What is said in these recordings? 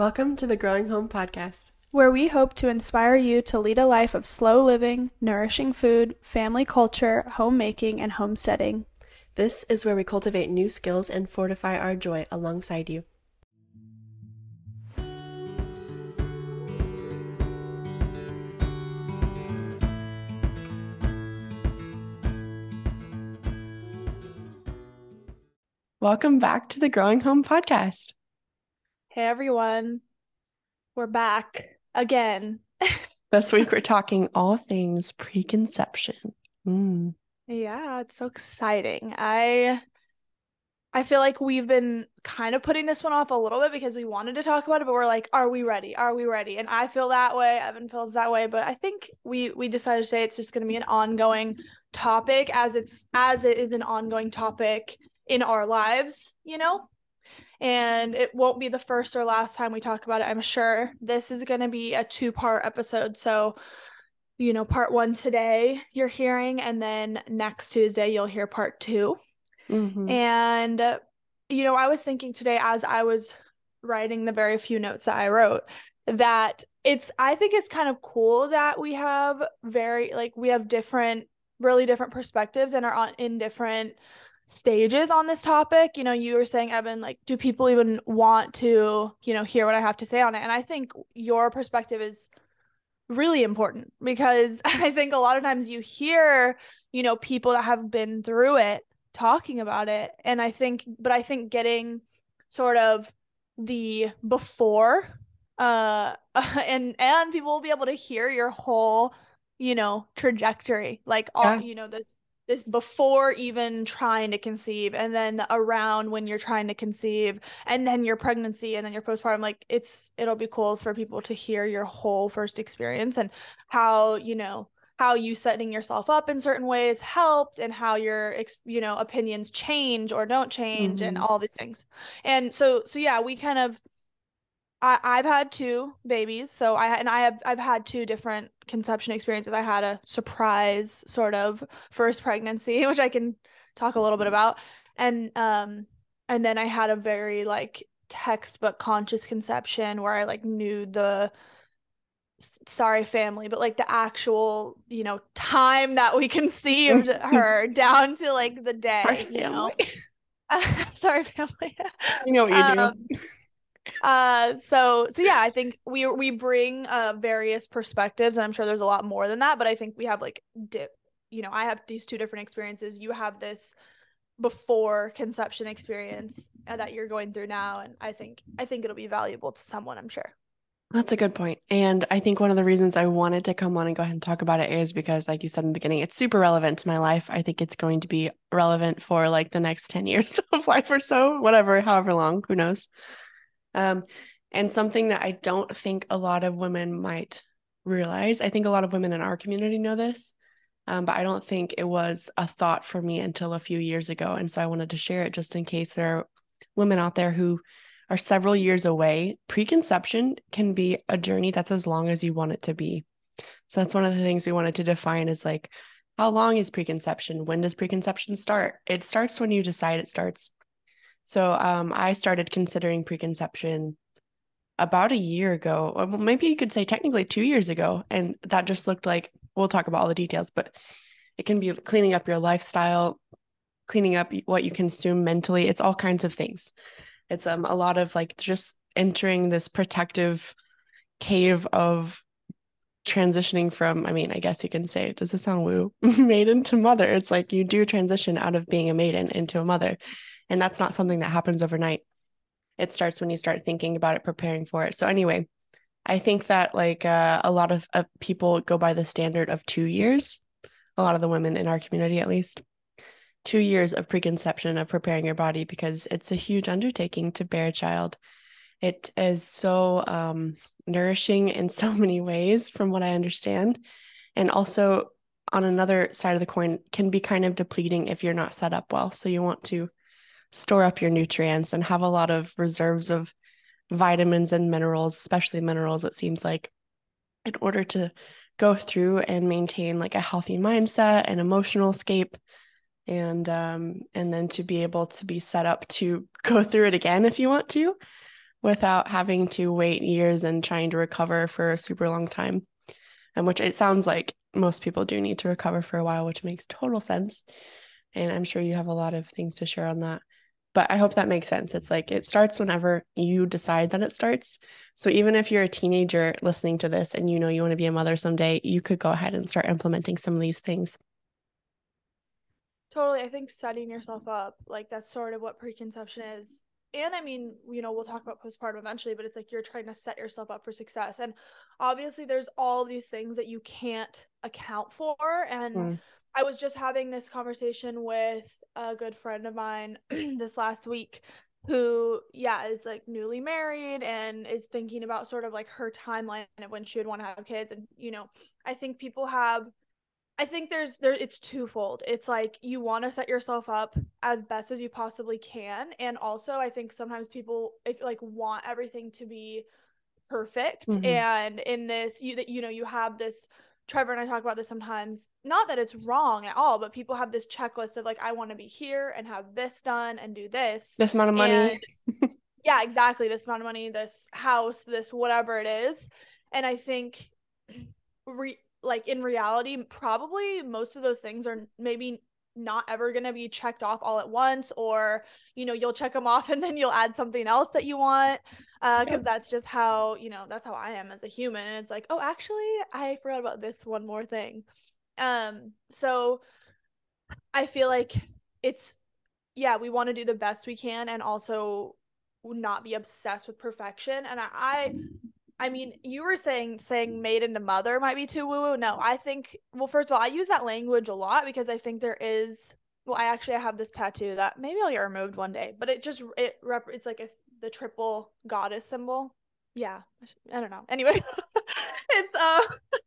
Welcome to the Growing Home Podcast, where we hope to inspire you to lead a life of slow living, nourishing food, family culture, homemaking, and homesteading. This is where we cultivate new skills and fortify our joy alongside you. Welcome back to the Growing Home Podcast. Hey everyone, we're back again. this week we're talking all things preconception. Mm. Yeah, it's so exciting. I I feel like we've been kind of putting this one off a little bit because we wanted to talk about it, but we're like, are we ready? Are we ready? And I feel that way. Evan feels that way, but I think we we decided today it's just going to be an ongoing topic as it's as it is an ongoing topic in our lives, you know? And it won't be the first or last time we talk about it, I'm sure. This is going to be a two part episode. So, you know, part one today you're hearing, and then next Tuesday you'll hear part 2 mm-hmm. And, you know, I was thinking today as I was writing the very few notes that I wrote that it's, I think it's kind of cool that we have very, like, we have different, really different perspectives and are on in different stages on this topic. You know, you were saying, Evan, like, do people even want to, you know, hear what I have to say on it? And I think your perspective is really important because I think a lot of times you hear, you know, people that have been through it talking about it. And I think, but I think getting sort of the before uh and and people will be able to hear your whole you know trajectory like all yeah. you know this this before even trying to conceive and then around when you're trying to conceive and then your pregnancy and then your postpartum like it's it'll be cool for people to hear your whole first experience and how you know how you setting yourself up in certain ways helped and how your you know opinions change or don't change mm-hmm. and all these things and so so yeah we kind of I, I've had two babies, so I and I have I've had two different conception experiences. I had a surprise sort of first pregnancy, which I can talk a little bit about, and um, and then I had a very like textbook conscious conception where I like knew the sorry family but like the actual you know time that we conceived her down to like the day you know? sorry family. You know what you um, do uh so so yeah i think we we bring uh various perspectives and i'm sure there's a lot more than that but i think we have like dip you know i have these two different experiences. You have this before conception experience uh, that you're going through now and i think i think it'll be valuable to someone i'm sure. That's a good point and i think one of the reasons i wanted to come on and go ahead and talk about it is because like you said in the beginning it's super relevant to my life. I think it's going to be relevant for like the next 10 years of life or so whatever however long who knows um, and something that I don't think a lot of women might realize. I think a lot of women in our community know this, um, but I don't think it was a thought for me until a few years ago. And so I wanted to share it just in case there are women out there who are several years away. Preconception can be a journey that's as long as you want it to be. So that's one of the things we wanted to define is like, how long is preconception? When does preconception start? It starts when you decide it starts. So um, I started considering preconception about a year ago, or maybe you could say technically two years ago. And that just looked like we'll talk about all the details, but it can be cleaning up your lifestyle, cleaning up what you consume mentally. It's all kinds of things. It's um a lot of like just entering this protective cave of transitioning from i mean i guess you can say does this sound woo maiden to mother it's like you do transition out of being a maiden into a mother and that's not something that happens overnight. It starts when you start thinking about it, preparing for it. So, anyway, I think that like uh, a lot of uh, people go by the standard of two years, a lot of the women in our community at least, two years of preconception of preparing your body because it's a huge undertaking to bear a child. It is so um, nourishing in so many ways, from what I understand. And also, on another side of the coin, can be kind of depleting if you're not set up well. So, you want to store up your nutrients and have a lot of reserves of vitamins and minerals, especially minerals, it seems like, in order to go through and maintain like a healthy mindset and emotional scape and um and then to be able to be set up to go through it again if you want to without having to wait years and trying to recover for a super long time. And which it sounds like most people do need to recover for a while, which makes total sense. And I'm sure you have a lot of things to share on that. But I hope that makes sense. It's like it starts whenever you decide that it starts. So even if you're a teenager listening to this and you know you want to be a mother someday, you could go ahead and start implementing some of these things. Totally. I think setting yourself up, like that's sort of what preconception is. And I mean, you know, we'll talk about postpartum eventually, but it's like you're trying to set yourself up for success. And obviously, there's all these things that you can't account for. And mm. I was just having this conversation with a good friend of mine this last week who, yeah, is like newly married and is thinking about sort of like her timeline of when she would want to have kids. And, you know, I think people have I think there's there it's twofold. It's like you want to set yourself up as best as you possibly can and also I think sometimes people like want everything to be perfect mm-hmm. and in this you that you know you have this Trevor and I talk about this sometimes. Not that it's wrong at all, but people have this checklist of like I want to be here and have this done and do this. This amount of money. And, yeah, exactly. This amount of money, this house, this whatever it is. And I think re- like in reality, probably most of those things are maybe not ever going to be checked off all at once or you know you'll check them off and then you'll add something else that you want uh because that's just how you know that's how i am as a human and it's like oh actually i forgot about this one more thing. Um so i feel like it's yeah we want to do the best we can and also not be obsessed with perfection and i, I I mean, you were saying saying made into mother might be too woo woo. No, I think well, first of all, I use that language a lot because I think there is. Well, I actually have this tattoo that maybe I'll get removed one day, but it just it rep it's like a the triple goddess symbol yeah i don't know anyway it's uh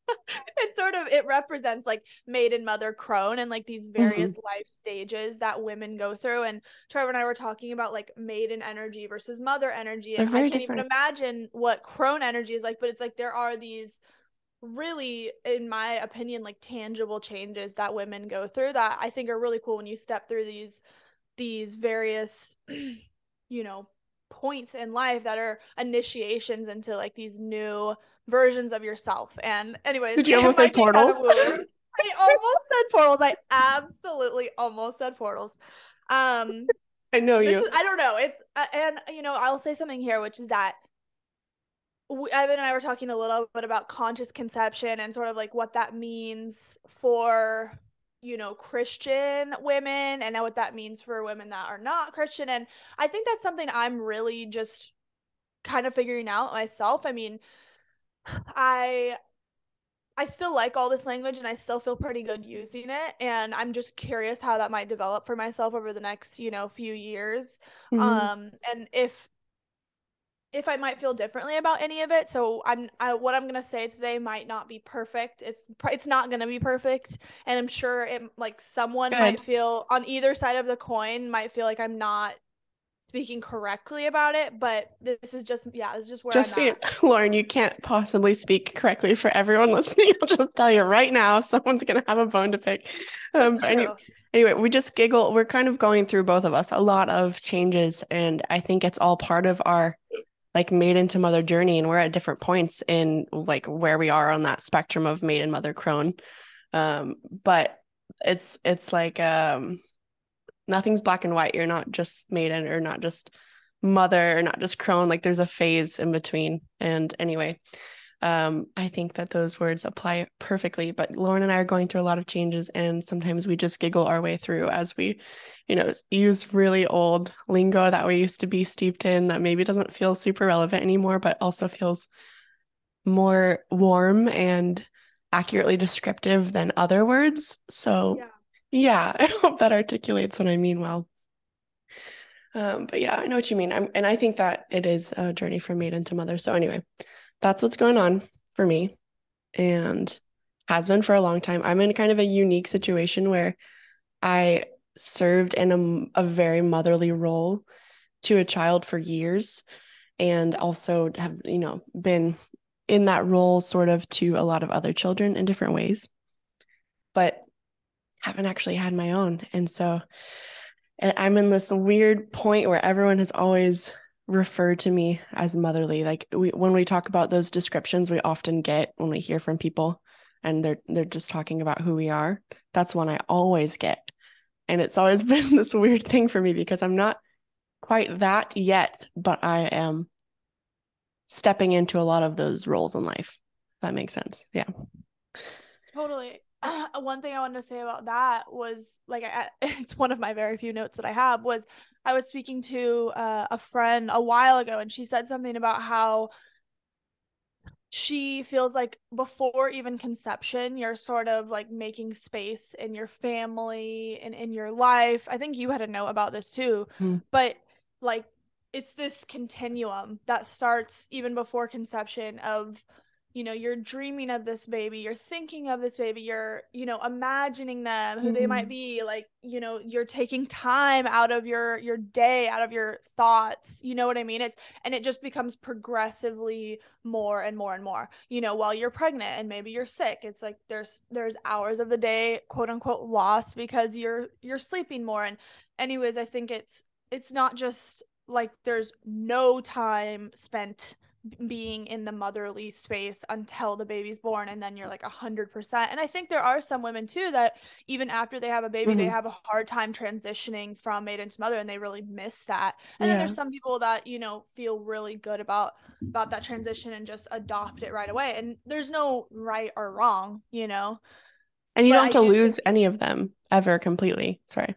it's sort of it represents like maiden mother crone and like these various mm-hmm. life stages that women go through and trevor and i were talking about like maiden energy versus mother energy and i can't different. even imagine what crone energy is like but it's like there are these really in my opinion like tangible changes that women go through that i think are really cool when you step through these these various you know points in life that are initiations into like these new versions of yourself. And anyways, did you almost say portals? I almost said portals. I absolutely almost said portals. Um, I know you. Is, I don't know. It's uh, and you know I'll say something here, which is that we, Evan and I were talking a little bit about conscious conception and sort of like what that means for you know christian women and what that means for women that are not christian and i think that's something i'm really just kind of figuring out myself i mean i i still like all this language and i still feel pretty good using it and i'm just curious how that might develop for myself over the next you know few years mm-hmm. um and if if I might feel differently about any of it. So I'm I, what I'm gonna say today might not be perfect. It's it's not gonna be perfect, and I'm sure it like someone Good. might feel on either side of the coin might feel like I'm not speaking correctly about it. But this is just yeah, this is just where just see, Lauren, you can't possibly speak correctly for everyone listening. I'll just tell you right now, someone's gonna have a bone to pick. Um, anyway, anyway, we just giggle. We're kind of going through both of us a lot of changes, and I think it's all part of our like maiden to mother journey and we're at different points in like where we are on that spectrum of maiden mother crone um but it's it's like um nothing's black and white you're not just maiden or not just mother or not just crone like there's a phase in between and anyway um, I think that those words apply perfectly. But Lauren and I are going through a lot of changes, and sometimes we just giggle our way through as we, you know, use really old lingo that we used to be steeped in that maybe doesn't feel super relevant anymore, but also feels more warm and accurately descriptive than other words. So, yeah, yeah I hope that articulates what I mean well. Um, but yeah, I know what you mean. I'm, and I think that it is a journey from maiden to mother. So anyway, that's what's going on for me and has been for a long time. I'm in kind of a unique situation where I served in a, a very motherly role to a child for years and also have, you know, been in that role sort of to a lot of other children in different ways, but haven't actually had my own. And so eh, I'm in this weird point where everyone has always referred to me as motherly. Like we when we talk about those descriptions we often get when we hear from people and they're they're just talking about who we are. That's one I always get. And it's always been this weird thing for me because I'm not quite that yet, but I am stepping into a lot of those roles in life. that makes sense. Yeah. Totally. Uh, one thing I wanted to say about that was like I, it's one of my very few notes that I have was I was speaking to uh, a friend a while ago and she said something about how she feels like before even conception you're sort of like making space in your family and in your life. I think you had a note about this too. Hmm. But like it's this continuum that starts even before conception of you know you're dreaming of this baby you're thinking of this baby you're you know imagining them who mm. they might mm-hmm. be like you know you're taking time out of your your day out of your thoughts you know what i mean it's and it just becomes progressively more and more and more you know while you're pregnant and maybe you're sick it's like there's there's hours of the day quote unquote lost because you're you're sleeping more and anyways i think it's it's not just like there's no time spent being in the motherly space until the baby's born and then you're like a hundred percent. And i think there are some women too that even after they have a baby mm-hmm. they have a hard time transitioning from maiden to mother and they really miss that. And yeah. then there's some people that you know feel really good about about that transition and just adopt it right away. And there's no right or wrong you know? And you but don't have to lose think- any of them ever completely. Sorry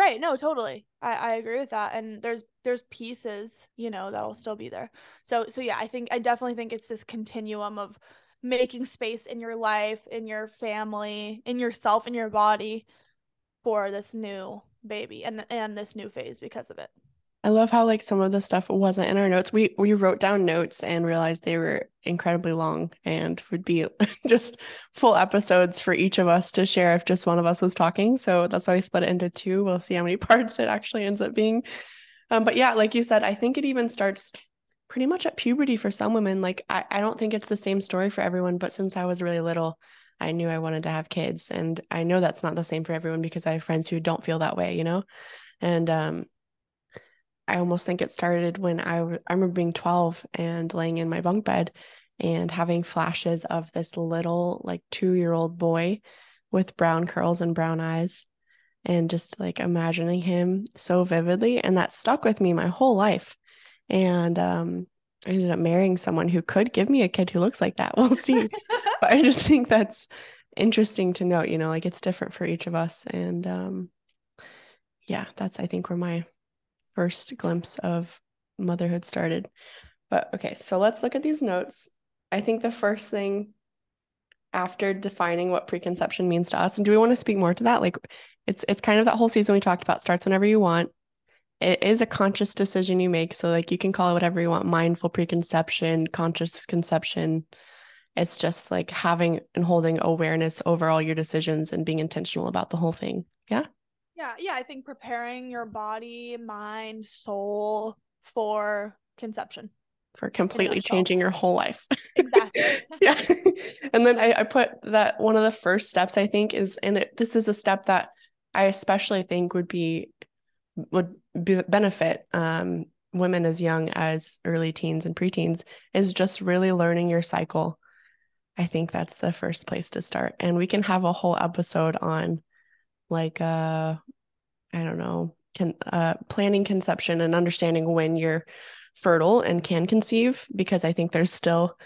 Right. No, totally. I, I agree with that. And there's there's pieces, you know, that'll still be there. So so yeah, I think I definitely think it's this continuum of making space in your life, in your family, in yourself, in your body for this new baby and and this new phase because of it. I love how like some of the stuff wasn't in our notes. We we wrote down notes and realized they were incredibly long and would be just full episodes for each of us to share if just one of us was talking. So that's why we split it into two. We'll see how many parts it actually ends up being. Um, but yeah, like you said, I think it even starts pretty much at puberty for some women. Like I, I don't think it's the same story for everyone, but since I was really little, I knew I wanted to have kids. And I know that's not the same for everyone because I have friends who don't feel that way, you know? And um I almost think it started when I, I remember being 12 and laying in my bunk bed and having flashes of this little, like two year old boy with brown curls and brown eyes and just like imagining him so vividly. And that stuck with me my whole life. And um, I ended up marrying someone who could give me a kid who looks like that. We'll see. but I just think that's interesting to note, you know, like it's different for each of us. And um, yeah, that's, I think, where my first glimpse of motherhood started. But okay, so let's look at these notes. I think the first thing after defining what preconception means to us, and do we want to speak more to that? Like it's it's kind of that whole season we talked about, starts whenever you want. It is a conscious decision you make. So like you can call it whatever you want, mindful preconception, conscious conception. It's just like having and holding awareness over all your decisions and being intentional about the whole thing. Yeah. Yeah, yeah, I think preparing your body, mind, soul for conception. For completely changing your whole life. Exactly. yeah. And then I, I put that one of the first steps I think is, and it, this is a step that I especially think would be would be, benefit um, women as young as early teens and preteens is just really learning your cycle. I think that's the first place to start. And we can have a whole episode on like uh I don't know, can uh planning conception and understanding when you're fertile and can conceive because I think there's still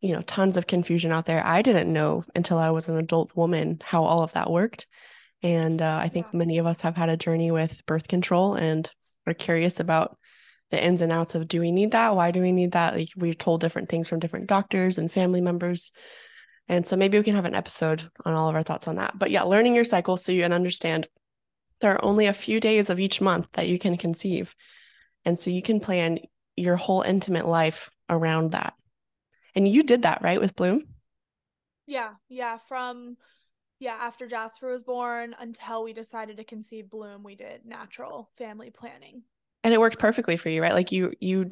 you know tons of confusion out there. I didn't know until I was an adult woman how all of that worked. And uh, I think yeah. many of us have had a journey with birth control and are curious about the ins and outs of do we need that? Why do we need that? Like we're told different things from different doctors and family members. And so maybe we can have an episode on all of our thoughts on that. But yeah, learning your cycle so you can understand there are only a few days of each month that you can conceive. And so you can plan your whole intimate life around that. And you did that, right, with Bloom? Yeah. Yeah. From, yeah, after Jasper was born until we decided to conceive Bloom, we did natural family planning. And it worked perfectly for you, right? Like you, you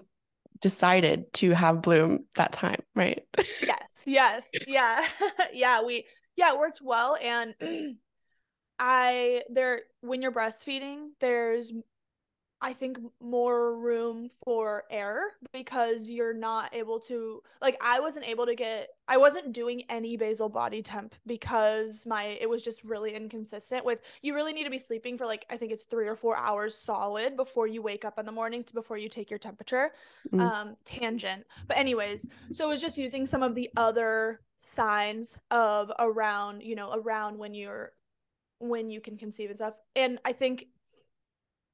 decided to have Bloom that time, right? yes, yes, yeah, yeah. We yeah, it worked well, and I there when you're breastfeeding, there's I think more room for error because you're not able to like I wasn't able to get I wasn't doing any basal body temp because my it was just really inconsistent with you really need to be sleeping for like I think it's 3 or 4 hours solid before you wake up in the morning to before you take your temperature. Mm. Um tangent. But anyways, so it was just using some of the other signs of around, you know, around when you're when you can conceive and stuff. And I think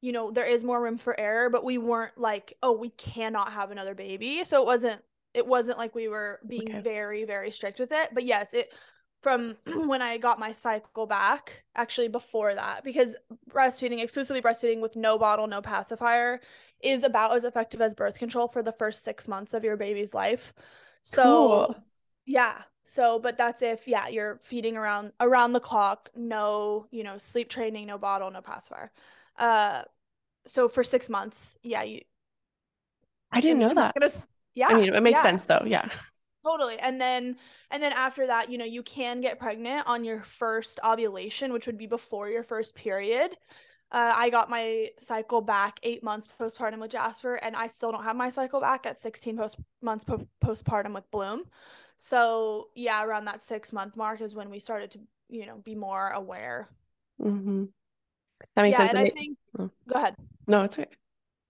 you know, there is more room for error, but we weren't like, oh, we cannot have another baby. So it wasn't it wasn't like we were being okay. very very strict with it. But yes, it from when I got my cycle back, actually before that, because breastfeeding, exclusively breastfeeding with no bottle, no pacifier, is about as effective as birth control for the first six months of your baby's life. So, cool. yeah. So, but that's if, yeah, you're feeding around around the clock, no, you know, sleep training, no bottle, no pacifier. Uh, so for six months, yeah, you. I didn't know that. Gonna, yeah, I mean, it makes yeah. sense though. Yeah. Totally, and then and then after that, you know, you can get pregnant on your first ovulation, which would be before your first period. Uh, I got my cycle back eight months postpartum with Jasper, and I still don't have my cycle back at 16 post months po- postpartum with Bloom. So yeah, around that six month mark is when we started to, you know, be more aware. Mm-hmm. That makes yeah, sense. And I think oh. go ahead. No, it's okay.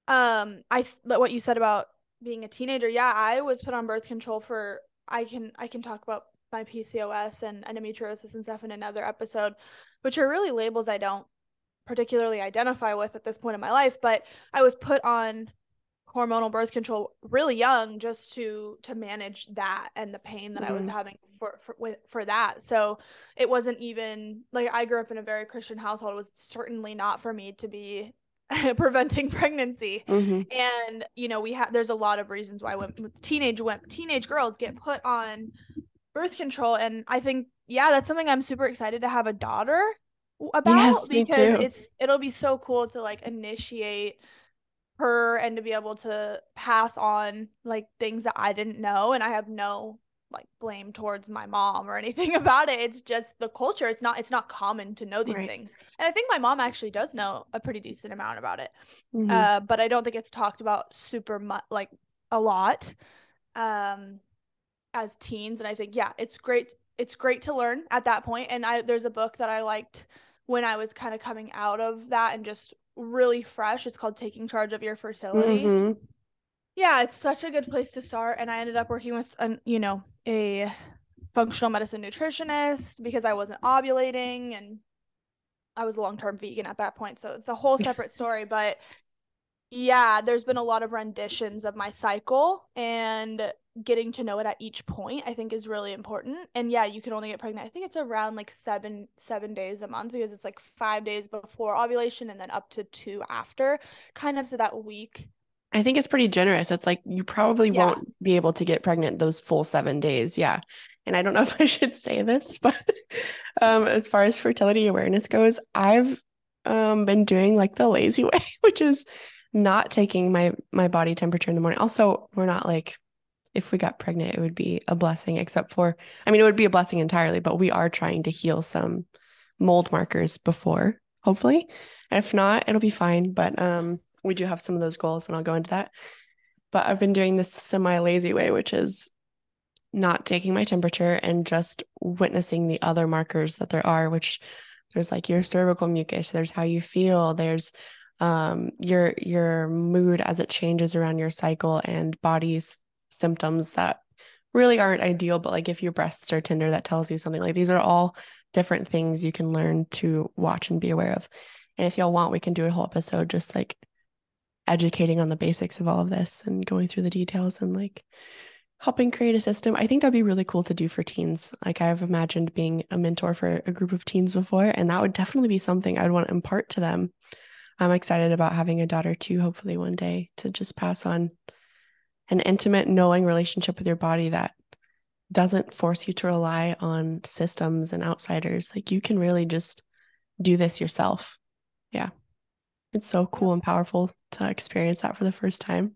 Um, I what you said about being a teenager. Yeah, I was put on birth control for. I can I can talk about my PCOS and endometriosis and stuff in another episode, which are really labels I don't particularly identify with at this point in my life. But I was put on hormonal birth control really young just to to manage that and the pain that mm-hmm. I was mm-hmm. having for for with, for that. So it wasn't even like I grew up in a very Christian household. It was certainly not for me to be preventing pregnancy. Mm-hmm. And you know, we have there's a lot of reasons why when teenage when teenage girls get put on birth control and I think yeah, that's something I'm super excited to have a daughter about yes, because it's it'll be so cool to like initiate her and to be able to pass on like things that I didn't know and I have no like blame towards my mom or anything about it. It's just the culture. It's not it's not common to know these right. things. And I think my mom actually does know a pretty decent amount about it. Mm-hmm. Uh, but I don't think it's talked about super much like a lot um as teens and I think yeah, it's great it's great to learn at that point and I there's a book that I liked when I was kind of coming out of that and just really fresh. It's called Taking Charge of Your Fertility. Mm-hmm. Yeah, it's such a good place to start. And I ended up working with an, you know, a functional medicine nutritionist because I wasn't ovulating and I was a long-term vegan at that point. So it's a whole separate story, but yeah, there's been a lot of renditions of my cycle and getting to know it at each point I think is really important. And yeah, you can only get pregnant. I think it's around like 7 7 days a month because it's like 5 days before ovulation and then up to 2 after, kind of so that week I think it's pretty generous. It's like you probably yeah. won't be able to get pregnant those full 7 days. Yeah. And I don't know if I should say this, but um as far as fertility awareness goes, I've um been doing like the lazy way, which is not taking my my body temperature in the morning. Also, we're not like if we got pregnant, it would be a blessing, except for I mean, it would be a blessing entirely, but we are trying to heal some mold markers before, hopefully. And if not, it'll be fine. But um we do have some of those goals and I'll go into that. But I've been doing this semi lazy way, which is not taking my temperature and just witnessing the other markers that there are, which there's like your cervical mucus, there's how you feel, there's um, your your mood as it changes around your cycle and body's symptoms that really aren't ideal but like if your breasts are tender that tells you something. Like these are all different things you can learn to watch and be aware of. And if y'all want we can do a whole episode just like educating on the basics of all of this and going through the details and like helping create a system. I think that'd be really cool to do for teens. Like i've imagined being a mentor for a group of teens before and that would definitely be something i'd want to impart to them. I'm excited about having a daughter too, hopefully one day to just pass on an intimate, knowing relationship with your body that doesn't force you to rely on systems and outsiders. Like you can really just do this yourself. Yeah. It's so cool and powerful to experience that for the first time.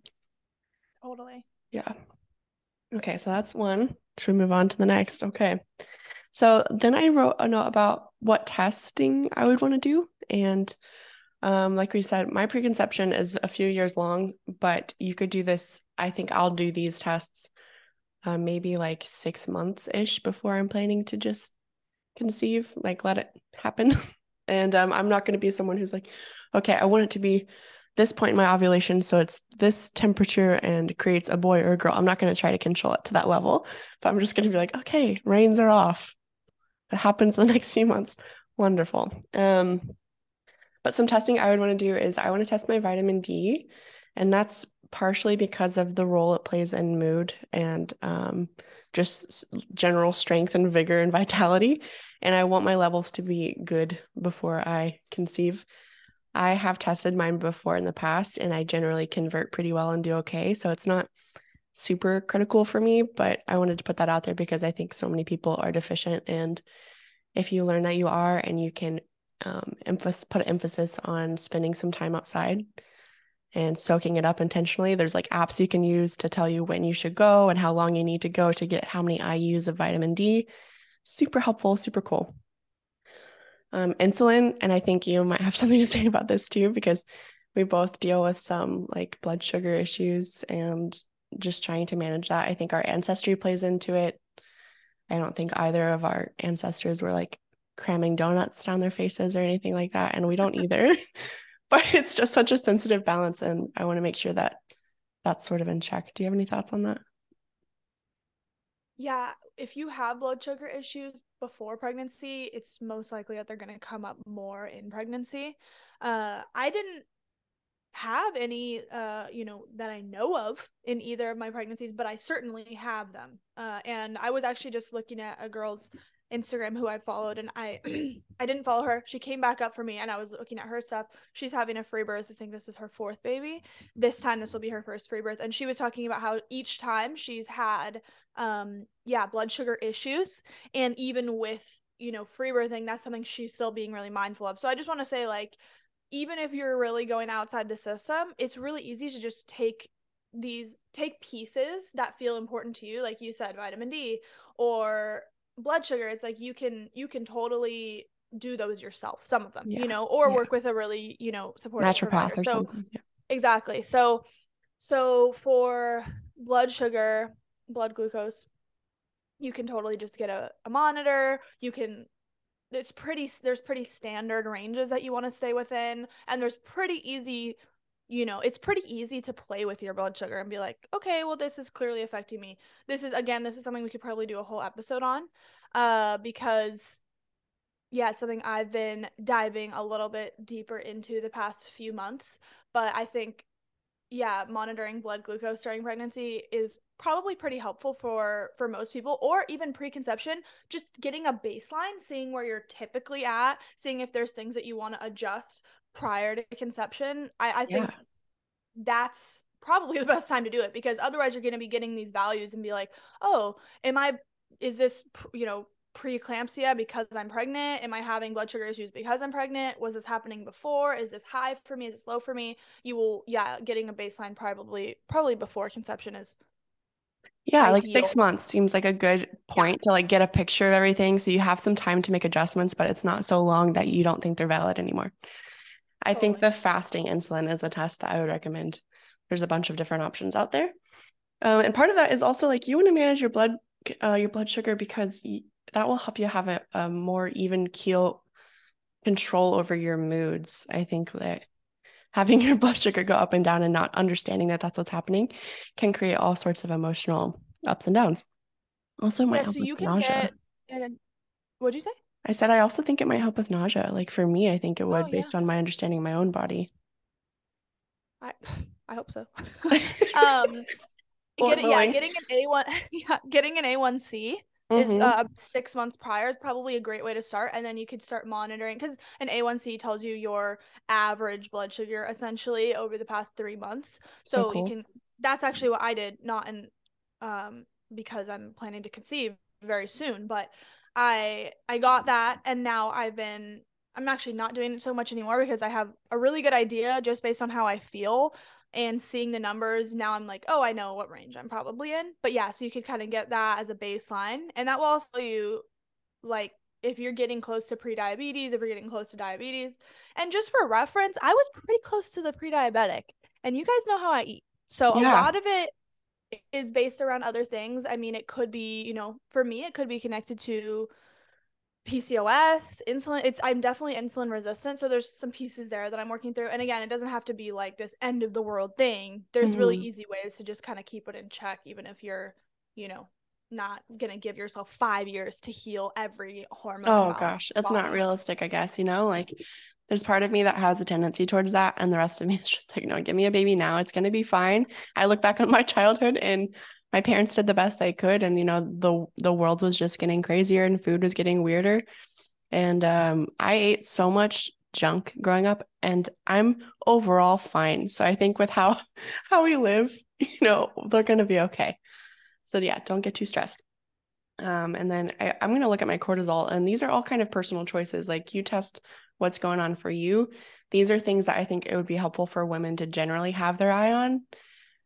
Totally. Yeah. Okay, so that's one. Should we move on to the next? Okay. So then I wrote a note about what testing I would want to do. And Um, like we said, my preconception is a few years long, but you could do this. I think I'll do these tests uh, maybe like six months ish before I'm planning to just conceive, like let it happen. and um, I'm not going to be someone who's like, okay, I want it to be this point in my ovulation, so it's this temperature and creates a boy or a girl. I'm not going to try to control it to that level, but I'm just going to be like, okay, reins are off. It happens the next few months. Wonderful. Um, but some testing I would want to do is I want to test my vitamin D, and that's partially because of the role it plays in mood and um, just general strength and vigor and vitality. And I want my levels to be good before I conceive. I have tested mine before in the past and I generally convert pretty well and do okay. So it's not super critical for me, but I wanted to put that out there because I think so many people are deficient. And if you learn that you are and you can um, emphasis, put emphasis on spending some time outside and soaking it up intentionally, there's like apps you can use to tell you when you should go and how long you need to go to get how many IUs of vitamin D. Super helpful, super cool um, insulin. And I think you might have something to say about this too, because we both deal with some like blood sugar issues and just trying to manage that. I think our ancestry plays into it. I don't think either of our ancestors were like cramming donuts down their faces or anything like that. And we don't either. but it's just such a sensitive balance. And I want to make sure that that's sort of in check. Do you have any thoughts on that? Yeah, if you have blood sugar issues before pregnancy, it's most likely that they're going to come up more in pregnancy. Uh, I didn't have any, uh, you know, that I know of in either of my pregnancies, but I certainly have them. Uh, and I was actually just looking at a girl's Instagram who I followed and I I didn't follow her. She came back up for me and I was looking at her stuff. She's having a free birth. I think this is her fourth baby. This time this will be her first free birth and she was talking about how each time she's had um yeah, blood sugar issues and even with, you know, free birthing, that's something she's still being really mindful of. So I just want to say like even if you're really going outside the system, it's really easy to just take these take pieces that feel important to you like you said vitamin D or blood sugar it's like you can you can totally do those yourself some of them yeah. you know or yeah. work with a really you know supportive naturopath provider. or so, something yeah. exactly so so for blood sugar blood glucose you can totally just get a, a monitor you can it's pretty there's pretty standard ranges that you want to stay within and there's pretty easy you know, it's pretty easy to play with your blood sugar and be like, okay, well, this is clearly affecting me. This is, again, this is something we could probably do a whole episode on uh, because, yeah, it's something I've been diving a little bit deeper into the past few months. But I think, yeah, monitoring blood glucose during pregnancy is probably pretty helpful for for most people or even preconception just getting a baseline seeing where you're typically at seeing if there's things that you want to adjust prior to conception, I, I think yeah. that's probably the best time to do it because otherwise you're going to be getting these values and be like, oh, am I, is this, you know, preeclampsia because I'm pregnant? Am I having blood sugar issues because I'm pregnant? Was this happening before? Is this high for me? Is this low for me? You will, yeah, getting a baseline probably, probably before conception is yeah, Ideal. like six months seems like a good point yeah. to like get a picture of everything. So you have some time to make adjustments, but it's not so long that you don't think they're valid anymore. I think the fasting insulin is the test that I would recommend. There's a bunch of different options out there. Um, and part of that is also like you want to manage your blood uh, your blood sugar because that will help you have a, a more even keel control over your moods. I think that having your blood sugar go up and down and not understanding that that's what's happening can create all sorts of emotional ups and downs. Also, might yeah, help so you can nausea. get. What'd you say? I said I also think it might help with nausea. Like for me, I think it would oh, based on my understanding of my own body. I I hope so. um getting, yeah, getting an A1 yeah, getting an A1C mm-hmm. is uh, 6 months prior is probably a great way to start and then you could start monitoring cuz an A1C tells you your average blood sugar essentially over the past 3 months. So, so cool. you can that's actually what I did not in um because I'm planning to conceive very soon, but I I got that and now I've been I'm actually not doing it so much anymore because I have a really good idea just based on how I feel and seeing the numbers now I'm like, "Oh, I know what range I'm probably in." But yeah, so you could kind of get that as a baseline and that will also you like if you're getting close to pre-diabetes, if you're getting close to diabetes. And just for reference, I was pretty close to the pre-diabetic. And you guys know how I eat. So yeah. a lot of it is based around other things. I mean, it could be, you know, for me it could be connected to PCOS, insulin. It's I'm definitely insulin resistant, so there's some pieces there that I'm working through. And again, it doesn't have to be like this end of the world thing. There's mm-hmm. really easy ways to just kind of keep it in check, even if you're, you know, not gonna give yourself five years to heal every hormone. Oh gosh, that's not realistic. I guess you know, like there's part of me that has a tendency towards that, and the rest of me is just like, no, give me a baby now. It's gonna be fine. I look back on my childhood and my parents did the best they could and you know the the world was just getting crazier and food was getting weirder. And um, i ate so much junk growing up and i'm overall fine. So i think with how how we live you know they're going to be okay. So yeah don't get too stressed. Um, and then I, i'm going to look at my cortisol and these are all kind of personal choices. Like you test what's going on for you these are things that i think it would be helpful for women to generally have their eye on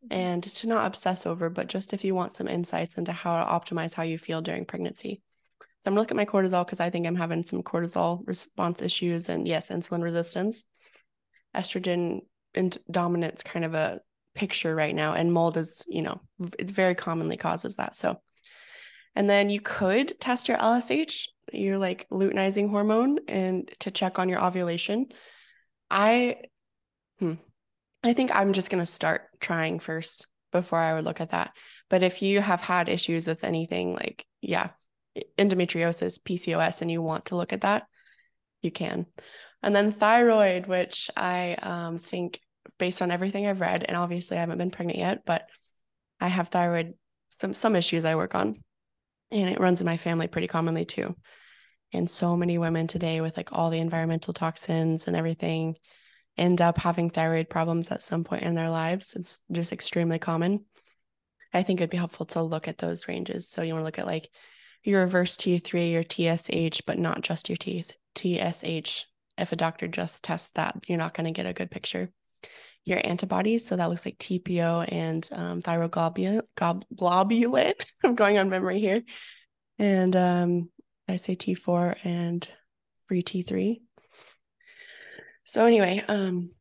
mm-hmm. and to not obsess over, but just if you want some insights into how to optimize how you feel during pregnancy. So I'm gonna look at my cortisol because I think I'm having some cortisol response issues and yes, insulin resistance. Estrogen and dominance kind of a picture right now, and mold is, you know, it's very commonly causes that. So, and then you could test your LSH, your like luteinizing hormone, and to check on your ovulation. I, hmm, I think I'm just going to start trying first before I would look at that. But if you have had issues with anything like, yeah, endometriosis, PCOS, and you want to look at that, you can. And then thyroid, which I um, think, based on everything I've read, and obviously I haven't been pregnant yet, but I have thyroid, some some issues I work on, and it runs in my family pretty commonly too. And so many women today with like all the environmental toxins and everything, end up having thyroid problems at some point in their lives. It's just extremely common. I think it'd be helpful to look at those ranges. So you want to look at like your reverse T3, your TSH, but not just your T- TSH. If a doctor just tests that, you're not going to get a good picture. Your antibodies, so that looks like TPO and um, thyroglobulin. globulin. I'm going on memory here. And um, I say T4 and free T3. So anyway, um,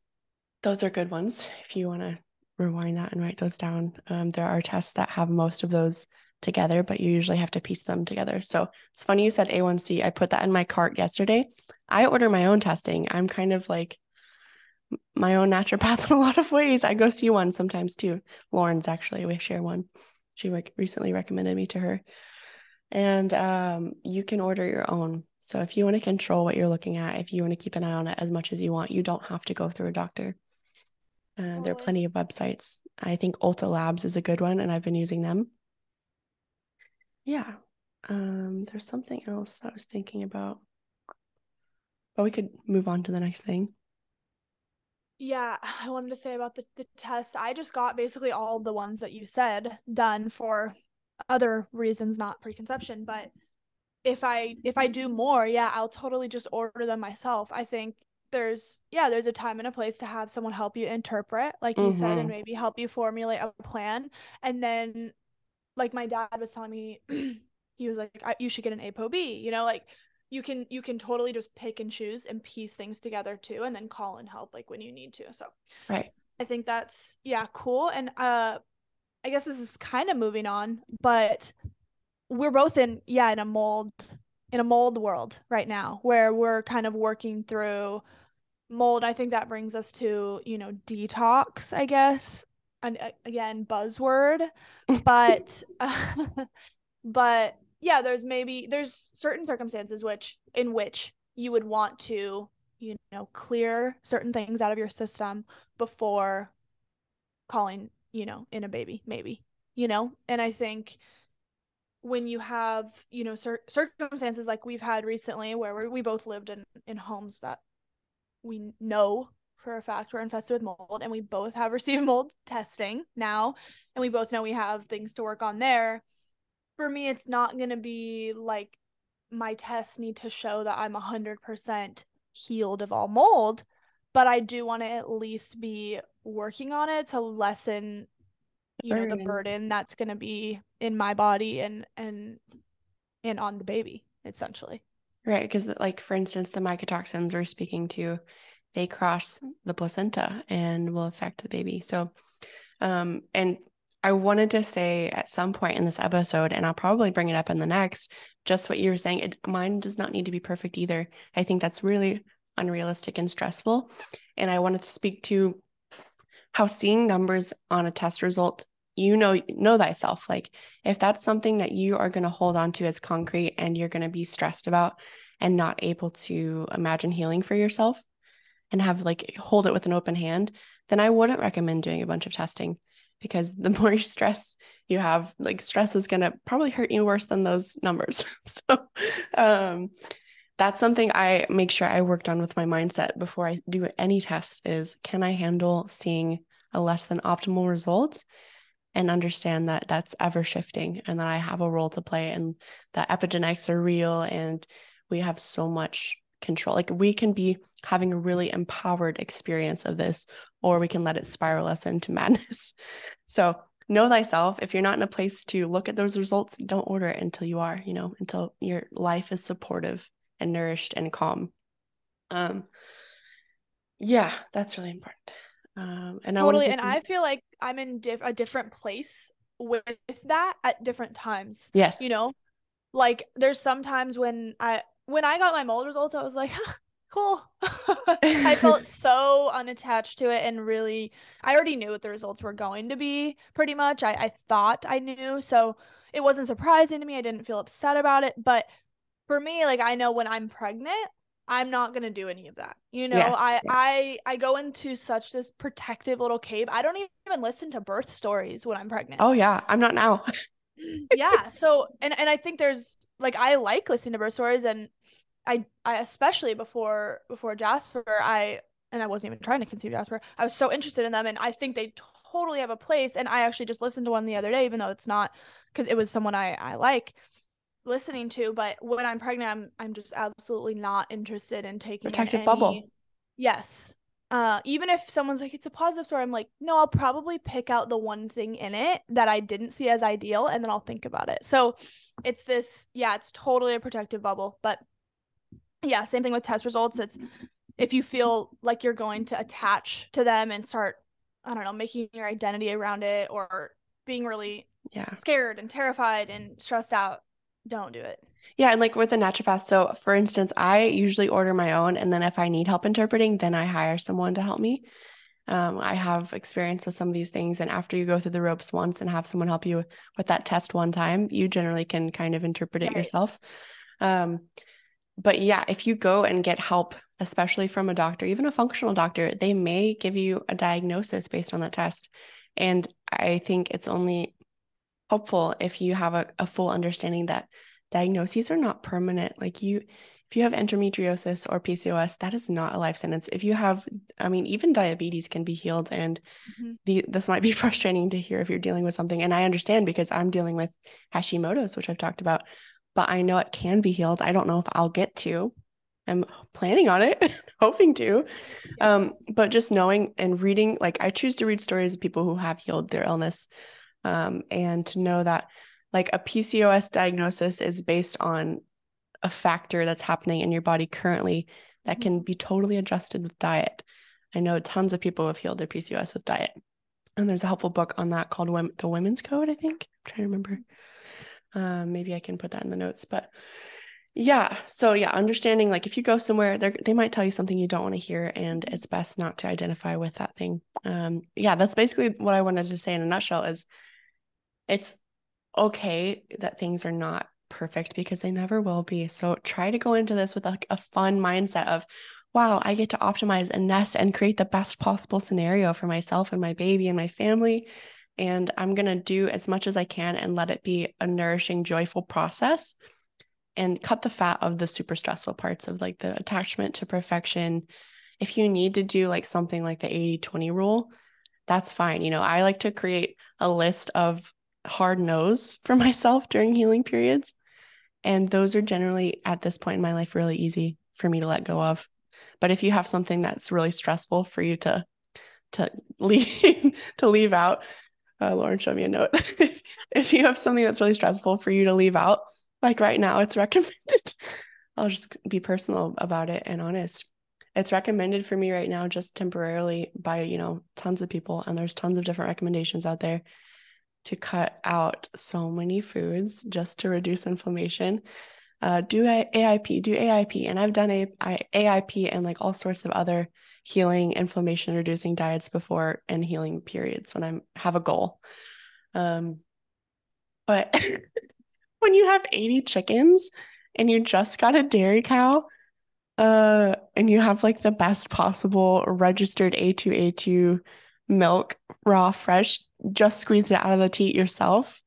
those are good ones. If you want to rewind that and write those down, um, there are tests that have most of those together, but you usually have to piece them together. So it's funny you said A1C. I put that in my cart yesterday. I order my own testing. I'm kind of like my own naturopath in a lot of ways. I go see one sometimes too. Lauren's actually, we share one. She re- recently recommended me to her. And um, you can order your own. So if you want to control what you're looking at, if you want to keep an eye on it as much as you want, you don't have to go through a doctor. Uh, there are plenty of websites. I think Ulta Labs is a good one, and I've been using them. Yeah. Um, there's something else I was thinking about, but we could move on to the next thing. Yeah, I wanted to say about the, the tests. I just got basically all the ones that you said done for other reasons, not preconception, but if I if I do more, yeah, I'll totally just order them myself. I think there's yeah, there's a time and a place to have someone help you interpret, like you mm-hmm. said, and mm-hmm. maybe help you formulate a plan. And then like my dad was telling me he was like you should get an ApoB, you know, like you can you can totally just pick and choose and piece things together too and then call and help like when you need to. So Right. I think that's yeah, cool. And uh I guess this is kind of moving on, but we're both in yeah in a mold in a mold world right now where we're kind of working through mold i think that brings us to you know detox i guess and uh, again buzzword but uh, but yeah there's maybe there's certain circumstances which in which you would want to you know clear certain things out of your system before calling you know in a baby maybe you know? And i think when you have you know cir- circumstances like we've had recently where we both lived in in homes that we know for a fact we're infested with mold and we both have received mold testing now and we both know we have things to work on there for me it's not going to be like my tests need to show that i'm 100% healed of all mold but i do want to at least be working on it to lessen you know the burden that's going to be in my body and and and on the baby essentially Right. Because, like, for instance, the mycotoxins we're speaking to, they cross the placenta and will affect the baby. So, um, and I wanted to say at some point in this episode, and I'll probably bring it up in the next, just what you were saying. It, mine does not need to be perfect either. I think that's really unrealistic and stressful. And I wanted to speak to how seeing numbers on a test result you know know thyself like if that's something that you are going to hold on to as concrete and you're going to be stressed about and not able to imagine healing for yourself and have like hold it with an open hand then i wouldn't recommend doing a bunch of testing because the more stress you have like stress is going to probably hurt you worse than those numbers so um that's something i make sure i worked on with my mindset before i do any test is can i handle seeing a less than optimal result and understand that that's ever shifting and that I have a role to play and that epigenetics are real and we have so much control. Like we can be having a really empowered experience of this, or we can let it spiral us into madness. So know thyself. If you're not in a place to look at those results, don't order it until you are, you know, until your life is supportive and nourished and calm. Um, yeah, that's really important. Um, and I totally, I and I feel like I'm in diff- a different place with that at different times. Yes, you know, like there's sometimes when I when I got my mold results, I was like, cool. I felt so unattached to it and really, I already knew what the results were going to be. Pretty much, I I thought I knew, so it wasn't surprising to me. I didn't feel upset about it, but for me, like I know when I'm pregnant, I'm not gonna do any of that. You know, yes, I yes. I I go into such this protective little cave. I don't even listen to birth stories when I'm pregnant. Oh yeah, I'm not now. yeah. So and and I think there's like I like listening to birth stories and I I especially before before Jasper I and I wasn't even trying to conceive Jasper. I was so interested in them and I think they totally have a place and I actually just listened to one the other day even though it's not because it was someone I I like listening to, but when I'm pregnant, I'm I'm just absolutely not interested in taking protective any... bubble. Yes. Uh, even if someone's like it's a positive story, I'm like, no, I'll probably pick out the one thing in it that I didn't see as ideal, and then I'll think about it. So, it's this, yeah, it's totally a protective bubble. But yeah, same thing with test results. It's if you feel like you're going to attach to them and start, I don't know, making your identity around it or being really yeah scared and terrified and stressed out don't do it. Yeah, and like with a naturopath, so for instance, I usually order my own, and then if I need help interpreting, then I hire someone to help me. Um, I have experience with some of these things, and after you go through the ropes once and have someone help you with that test one time, you generally can kind of interpret it right. yourself. Um, but yeah, if you go and get help, especially from a doctor, even a functional doctor, they may give you a diagnosis based on that test. And I think it's only helpful if you have a, a full understanding that diagnoses are not permanent. Like you, if you have endometriosis or PCOS, that is not a life sentence. If you have, I mean, even diabetes can be healed. And mm-hmm. the, this might be frustrating to hear if you're dealing with something. And I understand because I'm dealing with Hashimoto's, which I've talked about, but I know it can be healed. I don't know if I'll get to. I'm planning on it, hoping to. Yes. Um, but just knowing and reading, like I choose to read stories of people who have healed their illness um, and to know that like a PCOS diagnosis is based on a factor that's happening in your body currently that can be totally adjusted with diet. I know tons of people have healed their PCOS with diet. And there's a helpful book on that called The Women's Code, I think. I'm trying to remember. Um, maybe I can put that in the notes. But yeah, so yeah, understanding like if you go somewhere, they they might tell you something you don't want to hear, and it's best not to identify with that thing. Um, yeah, that's basically what I wanted to say in a nutshell. Is it's okay that things are not perfect because they never will be. So try to go into this with like a fun mindset of, wow, I get to optimize and nest and create the best possible scenario for myself and my baby and my family. And I'm going to do as much as I can and let it be a nourishing, joyful process and cut the fat of the super stressful parts of like the attachment to perfection. If you need to do like something like the 80 20 rule, that's fine. You know, I like to create a list of hard no's for myself during healing periods. And those are generally at this point in my life really easy for me to let go of. But if you have something that's really stressful for you to to leave to leave out, uh, Lauren, show me a note. if you have something that's really stressful for you to leave out, like right now, it's recommended I'll just be personal about it and honest. It's recommended for me right now just temporarily by, you know, tons of people and there's tons of different recommendations out there to cut out so many foods just to reduce inflammation. Uh, do AIP, do AIP. And I've done a, I, AIP and like all sorts of other healing, inflammation reducing diets before and healing periods when I have a goal. Um, but when you have 80 chickens and you just got a dairy cow, uh, and you have like the best possible registered A2A2 milk, raw, fresh, just squeeze it out of the teat yourself.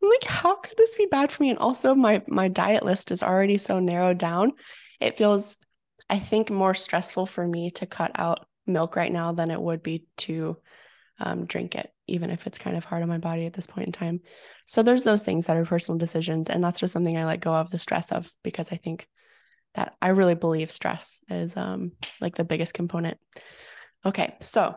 I'm like, how could this be bad for me? And also my my diet list is already so narrowed down. It feels, I think, more stressful for me to cut out milk right now than it would be to um, drink it, even if it's kind of hard on my body at this point in time. So there's those things that are personal decisions. And that's just something I let go of the stress of because I think that I really believe stress is um, like the biggest component. Okay, so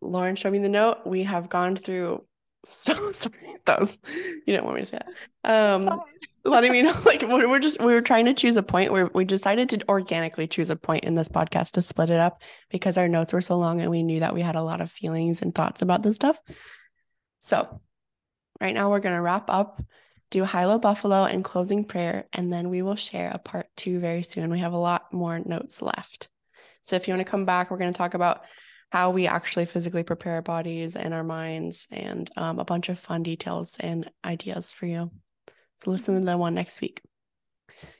Lauren showed me the note. We have gone through so sorry those you don't want me to say that. Um letting me know like we're just we were trying to choose a point where we decided to organically choose a point in this podcast to split it up because our notes were so long and we knew that we had a lot of feelings and thoughts about this stuff. So right now we're going to wrap up do high low buffalo and closing prayer and then we will share a part two very soon. We have a lot more notes left. So if you want to come back we're going to talk about how we actually physically prepare our bodies and our minds and um, a bunch of fun details and ideas for you. So listen to the one next week.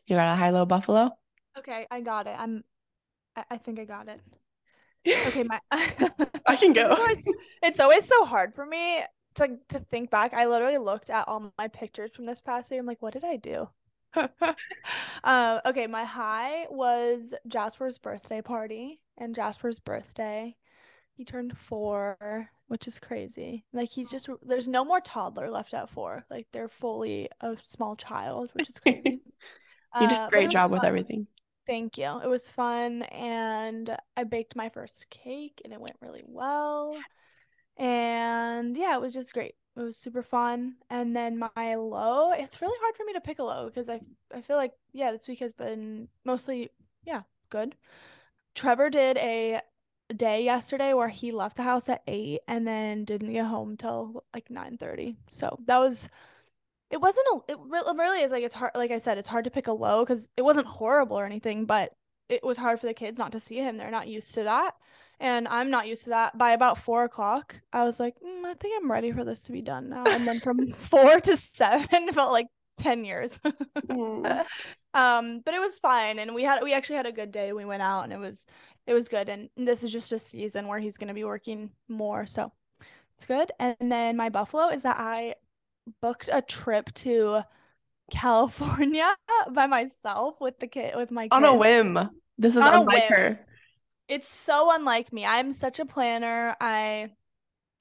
You got a high low buffalo? Okay, I got it. I'm I, think I got it. Okay, my I can go. It's always, it's always so hard for me to to think back. I literally looked at all my pictures from this past year. I'm like, what did I do? uh, okay, my high was Jasper's birthday party and Jasper's birthday. He turned four, which is crazy. Like he's just there's no more toddler left at four. Like they're fully a small child, which is crazy. you did a uh, great uh, job with everything. Thank you. It was fun and I baked my first cake and it went really well. And yeah, it was just great. It was super fun. And then my low, it's really hard for me to pick a low because I I feel like yeah, this week has been mostly yeah, good. Trevor did a day yesterday where he left the house at 8 and then didn't get home till like 9:30. So that was it wasn't a it really is like it's hard like I said it's hard to pick a low cuz it wasn't horrible or anything, but it was hard for the kids not to see him. They're not used to that. And I'm not used to that. By about four o'clock, I was like, mm, I think I'm ready for this to be done now. And then from four to seven felt like 10 years. mm. um, but it was fine. And we had, we actually had a good day. We went out and it was, it was good. And this is just a season where he's going to be working more. So it's good. And then my Buffalo is that I booked a trip to California by myself with the kid, with my kids. On a whim. This is On unlike her. It's so unlike me. I'm such a planner. I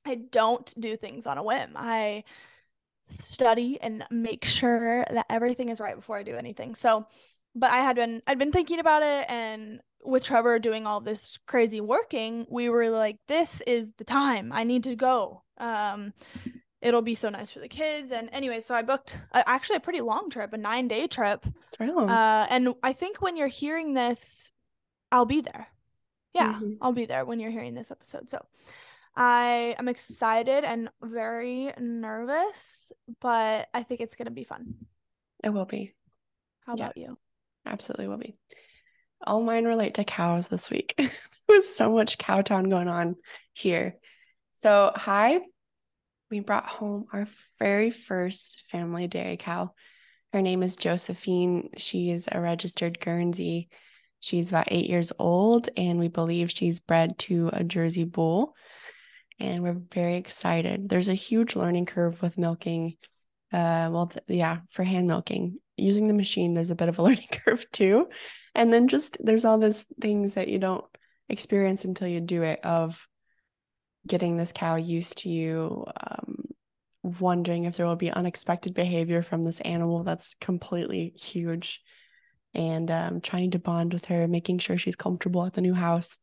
I don't do things on a whim. I study and make sure that everything is right before I do anything. So, but I had been I'd been thinking about it and with Trevor doing all this crazy working, we were like, this is the time. I need to go. Um, it'll be so nice for the kids. And anyway, so I booked a, actually a pretty long trip, a nine day trip. It's long. Uh, and I think when you're hearing this, I'll be there. Yeah, mm-hmm. I'll be there when you're hearing this episode. So I am excited and very nervous, but I think it's going to be fun. It will be. How yeah. about you? Absolutely will be all mine relate to cows this week. there was so much cowtown going on here. So, hi, we brought home our very first family dairy cow. Her name is Josephine. She is a registered Guernsey. She's about eight years old, and we believe she's bred to a Jersey bull. And we're very excited. There's a huge learning curve with milking. Uh, well, th- yeah, for hand milking. Using the machine, there's a bit of a learning curve too. And then just there's all these things that you don't experience until you do it of getting this cow used to you um, wondering if there will be unexpected behavior from this animal that's completely huge and um, trying to bond with her making sure she's comfortable at the new house.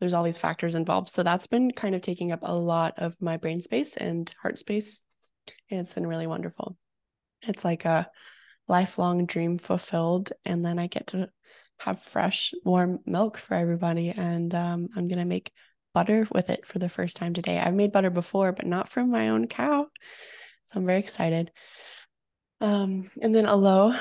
There's all these factors involved. So that's been kind of taking up a lot of my brain space and heart space and it's been really wonderful it's like a lifelong dream fulfilled. And then I get to have fresh, warm milk for everybody. And um, I'm going to make butter with it for the first time today. I've made butter before, but not from my own cow. So I'm very excited. Um, and then Alo,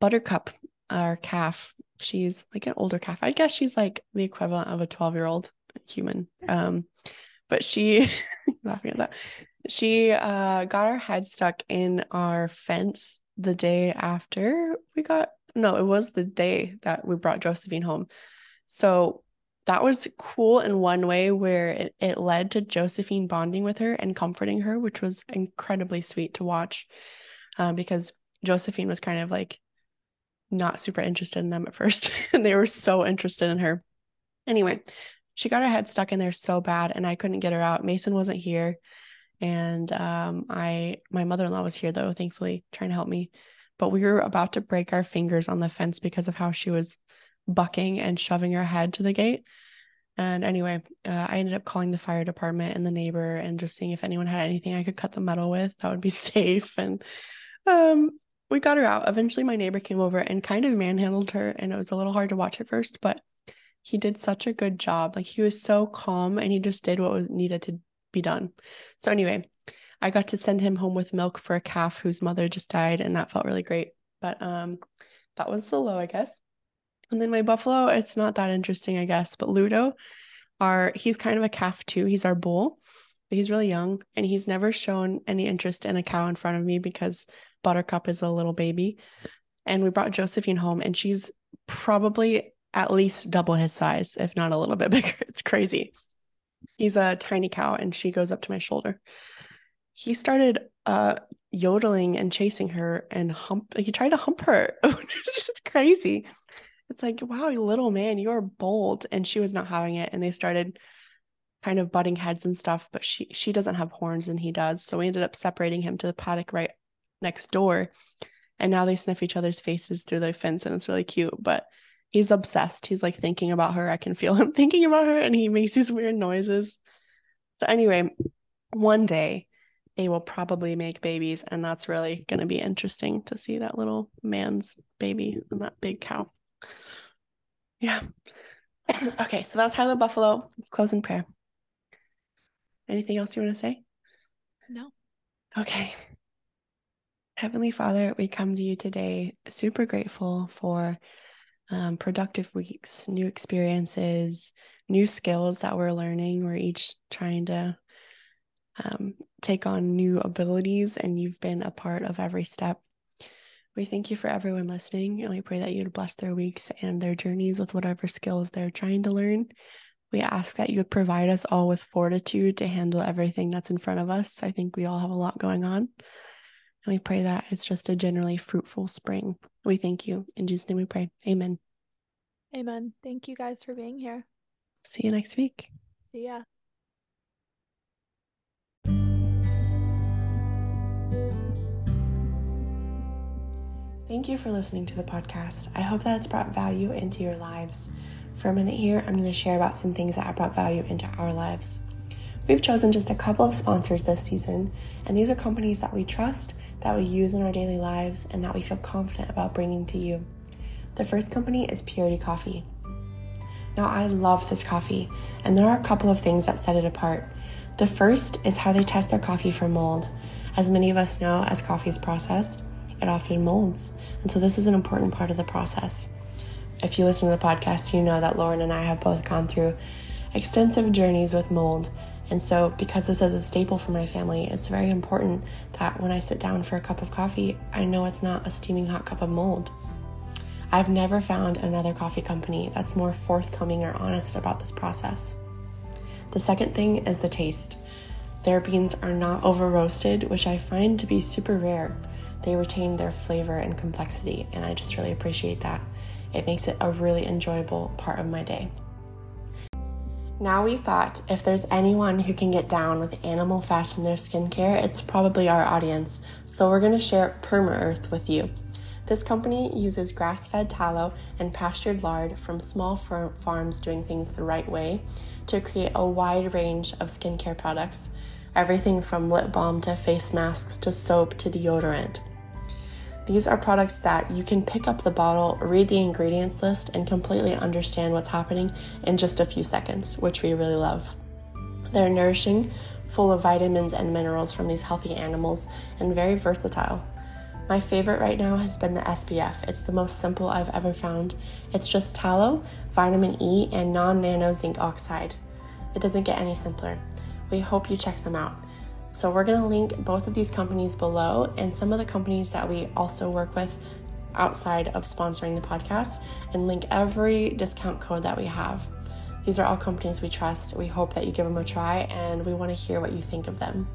Buttercup, our calf, she's like an older calf. I guess she's like the equivalent of a 12 year old human. Um, but she laughing at that. She uh got her head stuck in our fence the day after we got no, it was the day that we brought Josephine home. So that was cool in one way where it, it led to Josephine bonding with her and comforting her, which was incredibly sweet to watch. Uh, because Josephine was kind of like not super interested in them at first, and they were so interested in her. Anyway, she got her head stuck in there so bad and I couldn't get her out. Mason wasn't here. And um, I my mother-in-law was here though, thankfully, trying to help me. But we were about to break our fingers on the fence because of how she was bucking and shoving her head to the gate. And anyway, uh, I ended up calling the fire department and the neighbor and just seeing if anyone had anything I could cut the metal with that would be safe. And um, we got her out. Eventually, my neighbor came over and kind of manhandled her, and it was a little hard to watch at first, but he did such a good job. Like he was so calm and he just did what was needed to be done. So anyway, I got to send him home with milk for a calf whose mother just died and that felt really great. But um that was the low, I guess. And then my buffalo, it's not that interesting, I guess, but Ludo are he's kind of a calf too. He's our bull. He's really young and he's never shown any interest in a cow in front of me because Buttercup is a little baby. And we brought Josephine home and she's probably at least double his size, if not a little bit bigger. It's crazy. He's a tiny cow and she goes up to my shoulder. He started uh yodeling and chasing her and hump he tried to hump her. it's just crazy. It's like, wow, little man, you're bold. And she was not having it. And they started kind of butting heads and stuff, but she she doesn't have horns and he does. So we ended up separating him to the paddock right next door. And now they sniff each other's faces through the fence and it's really cute. But he's obsessed. He's like thinking about her. I can feel him thinking about her and he makes these weird noises. So, anyway, one day they will probably make babies, and that's really going to be interesting to see that little man's baby and that big cow. Yeah. okay, so that was Highland Buffalo. Let's close in prayer. Anything else you want to say? No. Okay. Heavenly Father, we come to you today super grateful for um, productive weeks, new experiences, new skills that we're learning. We're each trying to um, take on new abilities, and you've been a part of every step. We thank you for everyone listening, and we pray that you'd bless their weeks and their journeys with whatever skills they're trying to learn. We ask that you would provide us all with fortitude to handle everything that's in front of us. I think we all have a lot going on. And we pray that it's just a generally fruitful spring. We thank you. In Jesus' name we pray. Amen. Amen. Thank you guys for being here. See you next week. See ya. Thank you for listening to the podcast. I hope that it's brought value into your lives. For a minute here, I'm going to share about some things that have brought value into our lives. We've chosen just a couple of sponsors this season, and these are companies that we trust that we use in our daily lives and that we feel confident about bringing to you. The first company is Purity Coffee. Now, I love this coffee, and there are a couple of things that set it apart. The first is how they test their coffee for mold. As many of us know, as coffee is processed, it often molds, and so this is an important part of the process. If you listen to the podcast, you know that Lauren and I have both gone through extensive journeys with mold and so, because this is a staple for my family, it's very important that when I sit down for a cup of coffee, I know it's not a steaming hot cup of mold. I've never found another coffee company that's more forthcoming or honest about this process. The second thing is the taste. Their beans are not over roasted, which I find to be super rare. They retain their flavor and complexity, and I just really appreciate that. It makes it a really enjoyable part of my day. Now we thought if there's anyone who can get down with animal fat in their skincare, it's probably our audience. So we're going to share Perma Earth with you. This company uses grass fed tallow and pastured lard from small farms doing things the right way to create a wide range of skincare products. Everything from lip balm to face masks to soap to deodorant. These are products that you can pick up the bottle, read the ingredients list, and completely understand what's happening in just a few seconds, which we really love. They're nourishing, full of vitamins and minerals from these healthy animals, and very versatile. My favorite right now has been the SPF. It's the most simple I've ever found. It's just tallow, vitamin E, and non nano zinc oxide. It doesn't get any simpler. We hope you check them out. So, we're going to link both of these companies below and some of the companies that we also work with outside of sponsoring the podcast and link every discount code that we have. These are all companies we trust. We hope that you give them a try and we want to hear what you think of them.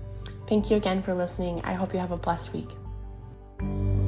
Thank you again for listening. I hope you have a blessed week.